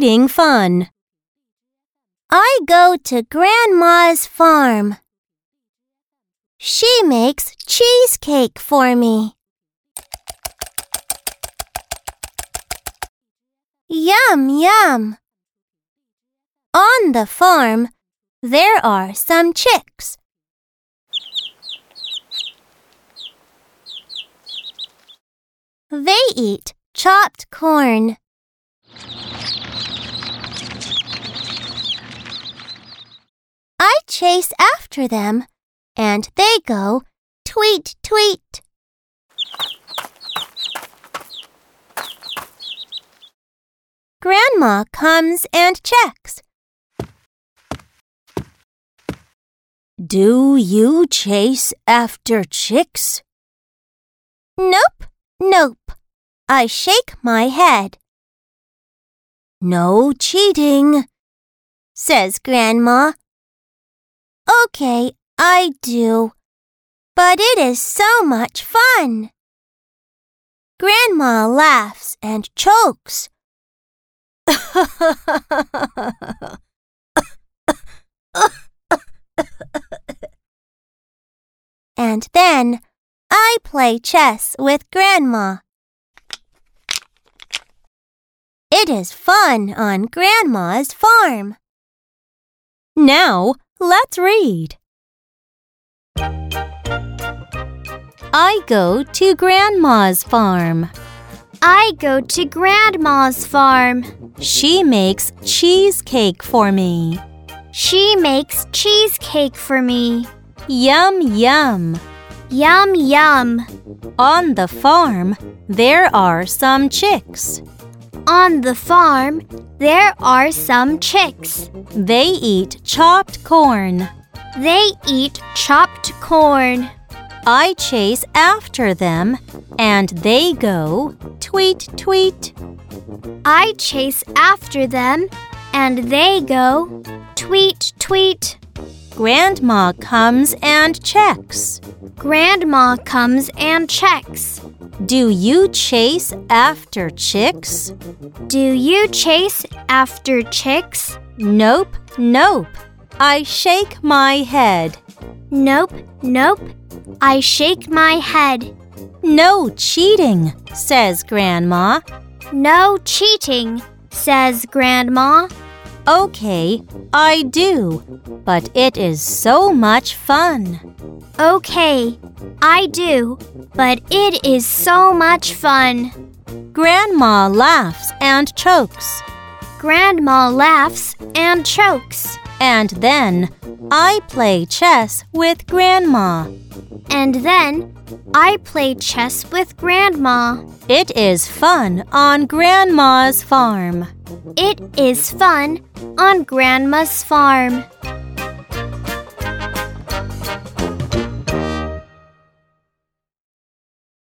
cheating fun. I go to Grandma's farm. She makes cheesecake for me. Yum, yum. On the farm, there are some chicks. They eat chopped corn. I chase after them, and they go tweet, tweet. Grandma comes and checks. Do you chase after chicks? Nope, nope. I shake my head. No cheating, says Grandma. Okay, I do. But it is so much fun. Grandma laughs and chokes. and then I play chess with Grandma. It is fun on Grandma's farm. Now let's read. I go to Grandma's farm. I go to Grandma's farm. She makes cheesecake for me. She makes cheesecake for me. Yum, yum. Yum, yum. On the farm, there are some chicks. On the farm, there are some chicks. They eat chopped corn. They eat chopped corn. I chase after them, and they go tweet, tweet. I chase after them, and they go tweet, tweet. Grandma comes and checks. Grandma comes and checks. Do you chase after chicks? Do you chase after chicks? Nope, nope. I shake my head. Nope, nope. I shake my head. No cheating, says Grandma. No cheating, says Grandma. Okay, I do, but it is so much fun. Okay, I do, but it is so much fun. Grandma laughs and chokes. Grandma laughs and chokes. And then I play chess with Grandma. And then I play chess with Grandma. It is fun on Grandma's farm. It is fun on Grandma's farm.